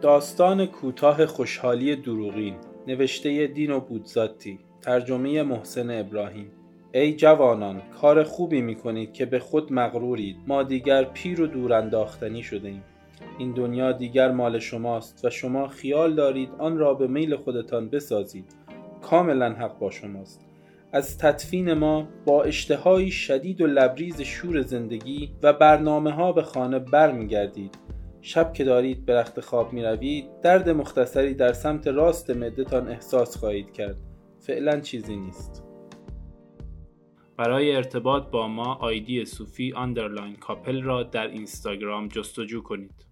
داستان کوتاه خوشحالی دروغین نوشته دین و بودزاتی ترجمه محسن ابراهیم. ای جوانان کار خوبی می کنید که به خود مغرورید. ما دیگر پیر و دور انداختنی شده ایم این دنیا دیگر مال شماست و شما خیال دارید آن را به میل خودتان بسازید. کاملا حق با شماست. از تدفین ما با اشتهایی شدید و لبریز شور زندگی و برنامه ها به خانه برمیگردید. شب که دارید به رخت خواب می روید درد مختصری در سمت راست معده‌تان احساس خواهید کرد. فعلا چیزی نیست. برای ارتباط با ما آیدی صوفی underline کاپل را در اینستاگرام جستجو کنید.